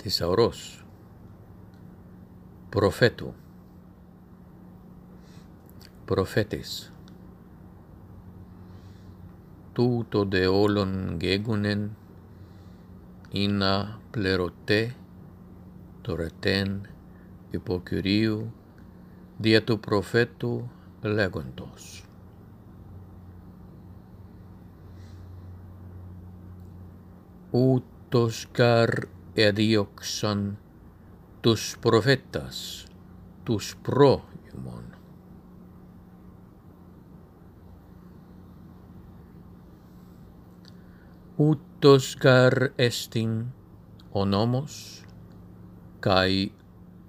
θησαυρός, προφέτου, προφέτης, τούτο δε όλων γέγουνεν, ίνα πληρωτέ το ρετέν υποκυρίου δια του προφέτου λέγοντος. Ούτως καρ edioxon tus profetas, tus pro iumon. Utos gar estin onomos kai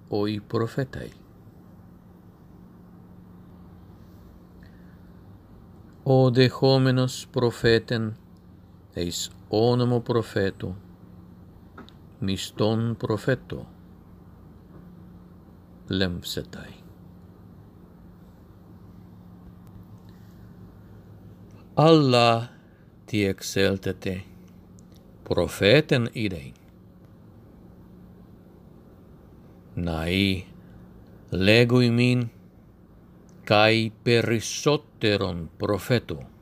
oi profetai. O de homenos profeten eis onomo profeto Miston profeto. Lemsetai Alla ti exeltete profeten idei. Nai legui min kai perisotteron profeto.